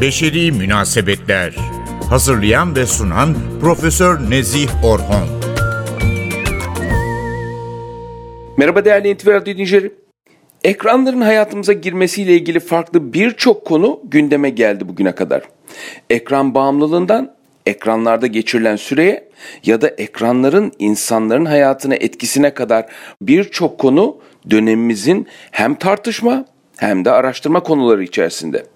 Beşeri Münasebetler Hazırlayan ve sunan Profesör Nezih Orhon Merhaba değerli NTV Radyo dinleyicileri. Ekranların hayatımıza girmesiyle ilgili farklı birçok konu gündeme geldi bugüne kadar. Ekran bağımlılığından ekranlarda geçirilen süreye ya da ekranların insanların hayatına etkisine kadar birçok konu dönemimizin hem tartışma hem de araştırma konuları içerisinde.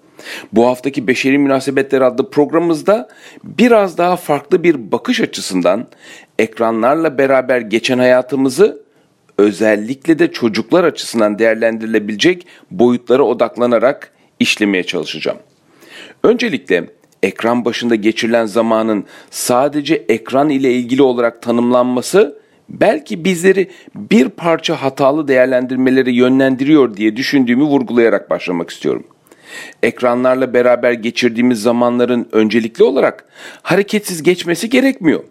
Bu haftaki Beşeri Münasebetler adlı programımızda biraz daha farklı bir bakış açısından ekranlarla beraber geçen hayatımızı özellikle de çocuklar açısından değerlendirilebilecek boyutlara odaklanarak işlemeye çalışacağım. Öncelikle ekran başında geçirilen zamanın sadece ekran ile ilgili olarak tanımlanması belki bizleri bir parça hatalı değerlendirmeleri yönlendiriyor diye düşündüğümü vurgulayarak başlamak istiyorum. Ekranlarla beraber geçirdiğimiz zamanların öncelikli olarak hareketsiz geçmesi gerekmiyor.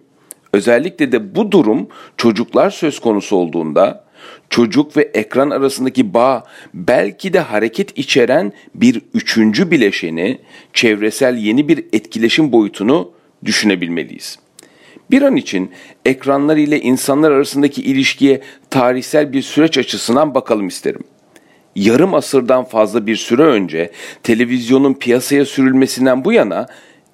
Özellikle de bu durum çocuklar söz konusu olduğunda çocuk ve ekran arasındaki bağ belki de hareket içeren bir üçüncü bileşeni, çevresel yeni bir etkileşim boyutunu düşünebilmeliyiz. Bir an için ekranlar ile insanlar arasındaki ilişkiye tarihsel bir süreç açısından bakalım isterim. Yarım asırdan fazla bir süre önce televizyonun piyasaya sürülmesinden bu yana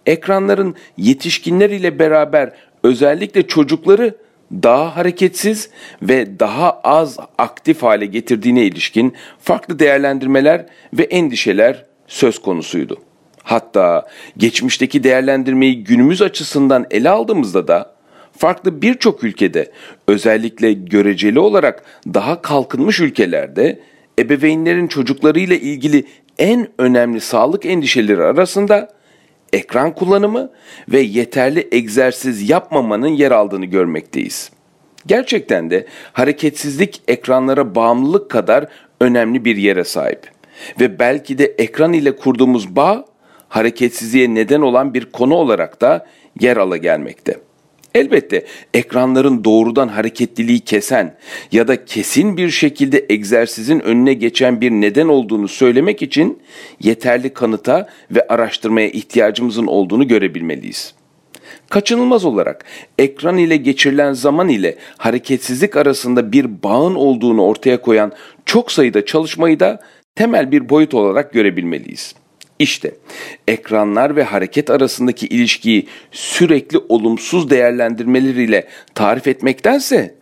ekranların yetişkinler ile beraber özellikle çocukları daha hareketsiz ve daha az aktif hale getirdiğine ilişkin farklı değerlendirmeler ve endişeler söz konusuydu. Hatta geçmişteki değerlendirmeyi günümüz açısından ele aldığımızda da farklı birçok ülkede özellikle göreceli olarak daha kalkınmış ülkelerde ebeveynlerin çocuklarıyla ilgili en önemli sağlık endişeleri arasında ekran kullanımı ve yeterli egzersiz yapmamanın yer aldığını görmekteyiz. Gerçekten de hareketsizlik ekranlara bağımlılık kadar önemli bir yere sahip. Ve belki de ekran ile kurduğumuz bağ hareketsizliğe neden olan bir konu olarak da yer ala gelmekte. Elbette ekranların doğrudan hareketliliği kesen ya da kesin bir şekilde egzersizin önüne geçen bir neden olduğunu söylemek için yeterli kanıta ve araştırmaya ihtiyacımızın olduğunu görebilmeliyiz. Kaçınılmaz olarak ekran ile geçirilen zaman ile hareketsizlik arasında bir bağın olduğunu ortaya koyan çok sayıda çalışmayı da temel bir boyut olarak görebilmeliyiz. İşte ekranlar ve hareket arasındaki ilişkiyi sürekli olumsuz değerlendirmeleriyle tarif etmektense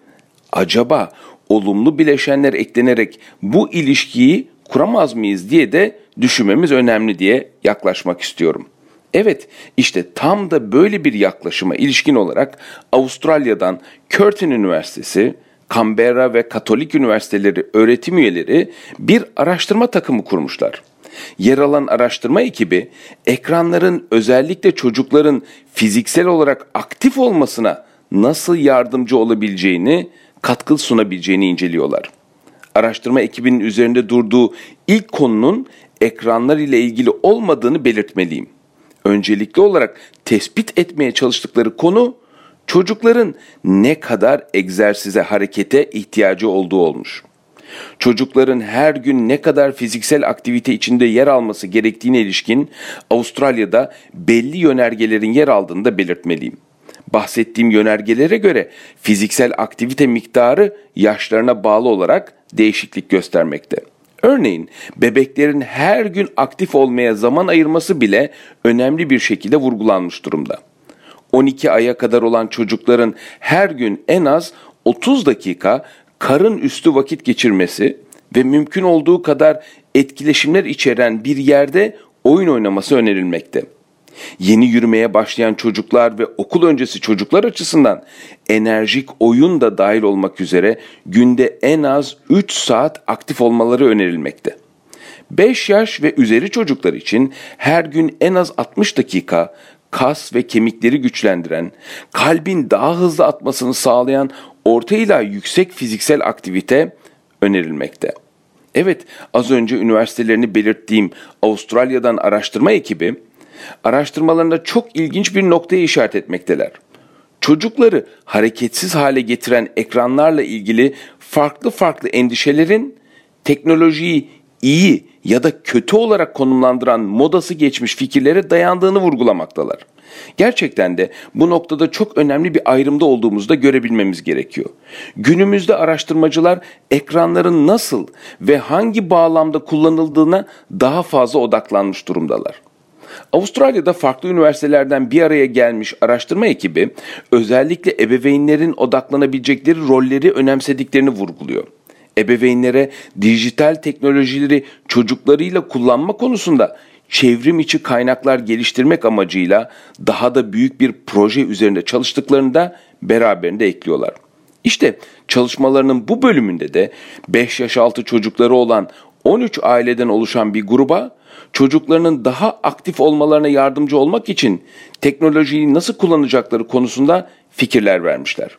acaba olumlu bileşenler eklenerek bu ilişkiyi kuramaz mıyız diye de düşünmemiz önemli diye yaklaşmak istiyorum. Evet, işte tam da böyle bir yaklaşıma ilişkin olarak Avustralya'dan Curtin Üniversitesi, Canberra ve Katolik Üniversiteleri öğretim üyeleri bir araştırma takımı kurmuşlar. Yer alan araştırma ekibi ekranların özellikle çocukların fiziksel olarak aktif olmasına nasıl yardımcı olabileceğini, katkı sunabileceğini inceliyorlar. Araştırma ekibinin üzerinde durduğu ilk konunun ekranlar ile ilgili olmadığını belirtmeliyim. Öncelikli olarak tespit etmeye çalıştıkları konu çocukların ne kadar egzersize, harekete ihtiyacı olduğu olmuş çocukların her gün ne kadar fiziksel aktivite içinde yer alması gerektiğine ilişkin Avustralya'da belli yönergelerin yer aldığını da belirtmeliyim. Bahsettiğim yönergelere göre fiziksel aktivite miktarı yaşlarına bağlı olarak değişiklik göstermekte. Örneğin bebeklerin her gün aktif olmaya zaman ayırması bile önemli bir şekilde vurgulanmış durumda. 12 aya kadar olan çocukların her gün en az 30 dakika karın üstü vakit geçirmesi ve mümkün olduğu kadar etkileşimler içeren bir yerde oyun oynaması önerilmekte. Yeni yürümeye başlayan çocuklar ve okul öncesi çocuklar açısından enerjik oyun da dahil olmak üzere günde en az 3 saat aktif olmaları önerilmekte. 5 yaş ve üzeri çocuklar için her gün en az 60 dakika kas ve kemikleri güçlendiren, kalbin daha hızlı atmasını sağlayan orta ila yüksek fiziksel aktivite önerilmekte. Evet, az önce üniversitelerini belirttiğim Avustralya'dan araştırma ekibi, araştırmalarında çok ilginç bir noktaya işaret etmekteler. Çocukları hareketsiz hale getiren ekranlarla ilgili farklı farklı endişelerin teknolojiyi iyi ya da kötü olarak konumlandıran modası geçmiş fikirlere dayandığını vurgulamaktalar. Gerçekten de bu noktada çok önemli bir ayrımda olduğumuzu da görebilmemiz gerekiyor. Günümüzde araştırmacılar ekranların nasıl ve hangi bağlamda kullanıldığına daha fazla odaklanmış durumdalar. Avustralya'da farklı üniversitelerden bir araya gelmiş araştırma ekibi özellikle ebeveynlerin odaklanabilecekleri rolleri önemsediklerini vurguluyor. Ebeveynlere dijital teknolojileri çocuklarıyla kullanma konusunda çevrim içi kaynaklar geliştirmek amacıyla daha da büyük bir proje üzerinde çalıştıklarını da beraberinde ekliyorlar. İşte çalışmalarının bu bölümünde de 5 yaş altı çocukları olan 13 aileden oluşan bir gruba çocuklarının daha aktif olmalarına yardımcı olmak için teknolojiyi nasıl kullanacakları konusunda fikirler vermişler.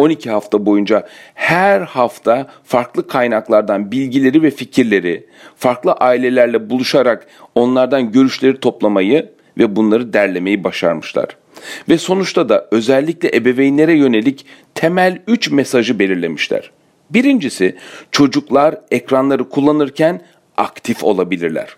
12 hafta boyunca her hafta farklı kaynaklardan bilgileri ve fikirleri farklı ailelerle buluşarak onlardan görüşleri toplamayı ve bunları derlemeyi başarmışlar. Ve sonuçta da özellikle ebeveynlere yönelik temel 3 mesajı belirlemişler. Birincisi çocuklar ekranları kullanırken aktif olabilirler.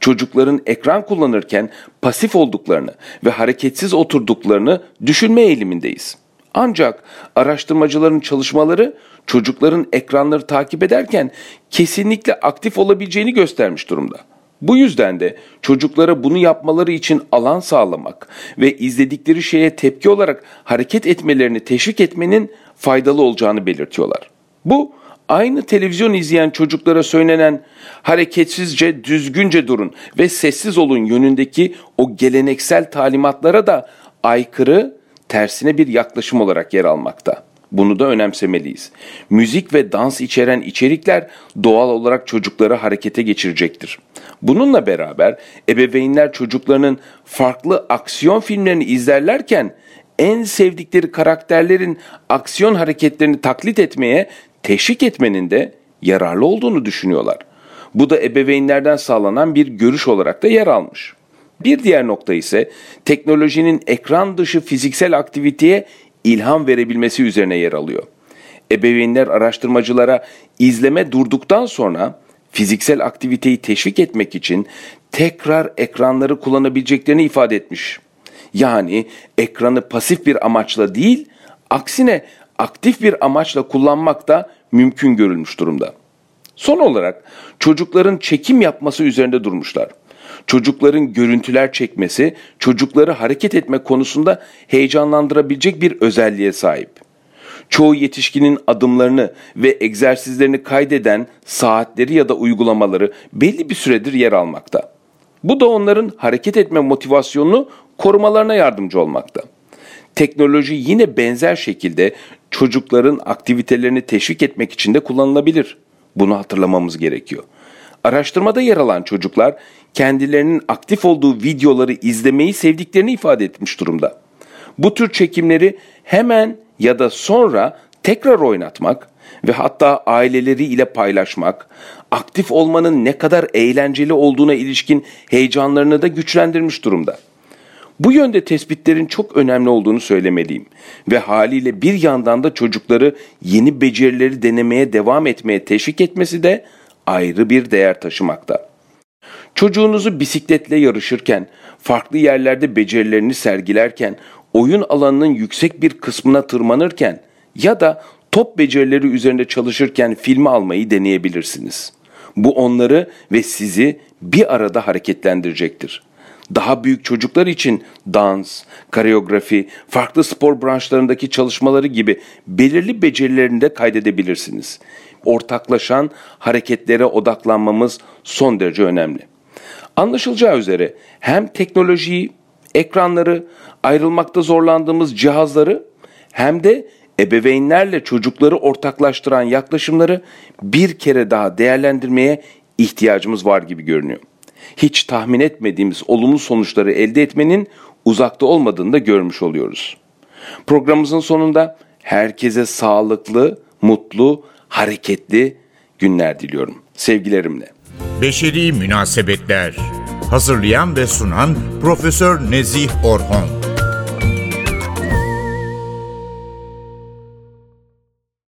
Çocukların ekran kullanırken pasif olduklarını ve hareketsiz oturduklarını düşünme eğilimindeyiz. Ancak araştırmacıların çalışmaları çocukların ekranları takip ederken kesinlikle aktif olabileceğini göstermiş durumda. Bu yüzden de çocuklara bunu yapmaları için alan sağlamak ve izledikleri şeye tepki olarak hareket etmelerini teşvik etmenin faydalı olacağını belirtiyorlar. Bu aynı televizyon izleyen çocuklara söylenen hareketsizce düzgünce durun ve sessiz olun yönündeki o geleneksel talimatlara da aykırı tersine bir yaklaşım olarak yer almakta. Bunu da önemsemeliyiz. Müzik ve dans içeren içerikler doğal olarak çocukları harekete geçirecektir. Bununla beraber ebeveynler çocuklarının farklı aksiyon filmlerini izlerlerken en sevdikleri karakterlerin aksiyon hareketlerini taklit etmeye teşvik etmenin de yararlı olduğunu düşünüyorlar. Bu da ebeveynlerden sağlanan bir görüş olarak da yer almış. Bir diğer nokta ise teknolojinin ekran dışı fiziksel aktiviteye ilham verebilmesi üzerine yer alıyor. Ebeveynler araştırmacılara izleme durduktan sonra fiziksel aktiviteyi teşvik etmek için tekrar ekranları kullanabileceklerini ifade etmiş. Yani ekranı pasif bir amaçla değil, aksine aktif bir amaçla kullanmak da mümkün görülmüş durumda. Son olarak çocukların çekim yapması üzerinde durmuşlar. Çocukların görüntüler çekmesi, çocukları hareket etme konusunda heyecanlandırabilecek bir özelliğe sahip. Çoğu yetişkinin adımlarını ve egzersizlerini kaydeden saatleri ya da uygulamaları belli bir süredir yer almakta. Bu da onların hareket etme motivasyonunu korumalarına yardımcı olmakta. Teknoloji yine benzer şekilde çocukların aktivitelerini teşvik etmek için de kullanılabilir. Bunu hatırlamamız gerekiyor. Araştırmada yer alan çocuklar kendilerinin aktif olduğu videoları izlemeyi sevdiklerini ifade etmiş durumda. Bu tür çekimleri hemen ya da sonra tekrar oynatmak ve hatta aileleri ile paylaşmak, aktif olmanın ne kadar eğlenceli olduğuna ilişkin heyecanlarını da güçlendirmiş durumda. Bu yönde tespitlerin çok önemli olduğunu söylemeliyim ve haliyle bir yandan da çocukları yeni becerileri denemeye devam etmeye teşvik etmesi de ayrı bir değer taşımakta. Çocuğunuzu bisikletle yarışırken, farklı yerlerde becerilerini sergilerken, oyun alanının yüksek bir kısmına tırmanırken ya da top becerileri üzerinde çalışırken filmi almayı deneyebilirsiniz. Bu onları ve sizi bir arada hareketlendirecektir. Daha büyük çocuklar için dans, koreografi, farklı spor branşlarındaki çalışmaları gibi belirli becerilerini de kaydedebilirsiniz. Ortaklaşan hareketlere odaklanmamız son derece önemli. Anlaşılacağı üzere hem teknolojiyi, ekranları, ayrılmakta zorlandığımız cihazları hem de ebeveynlerle çocukları ortaklaştıran yaklaşımları bir kere daha değerlendirmeye ihtiyacımız var gibi görünüyor. Hiç tahmin etmediğimiz olumlu sonuçları elde etmenin uzakta olmadığını da görmüş oluyoruz. Programımızın sonunda herkese sağlıklı, mutlu, hareketli günler diliyorum. Sevgilerimle. Beşeri Münasebetler Hazırlayan ve sunan Profesör Nezih Orhon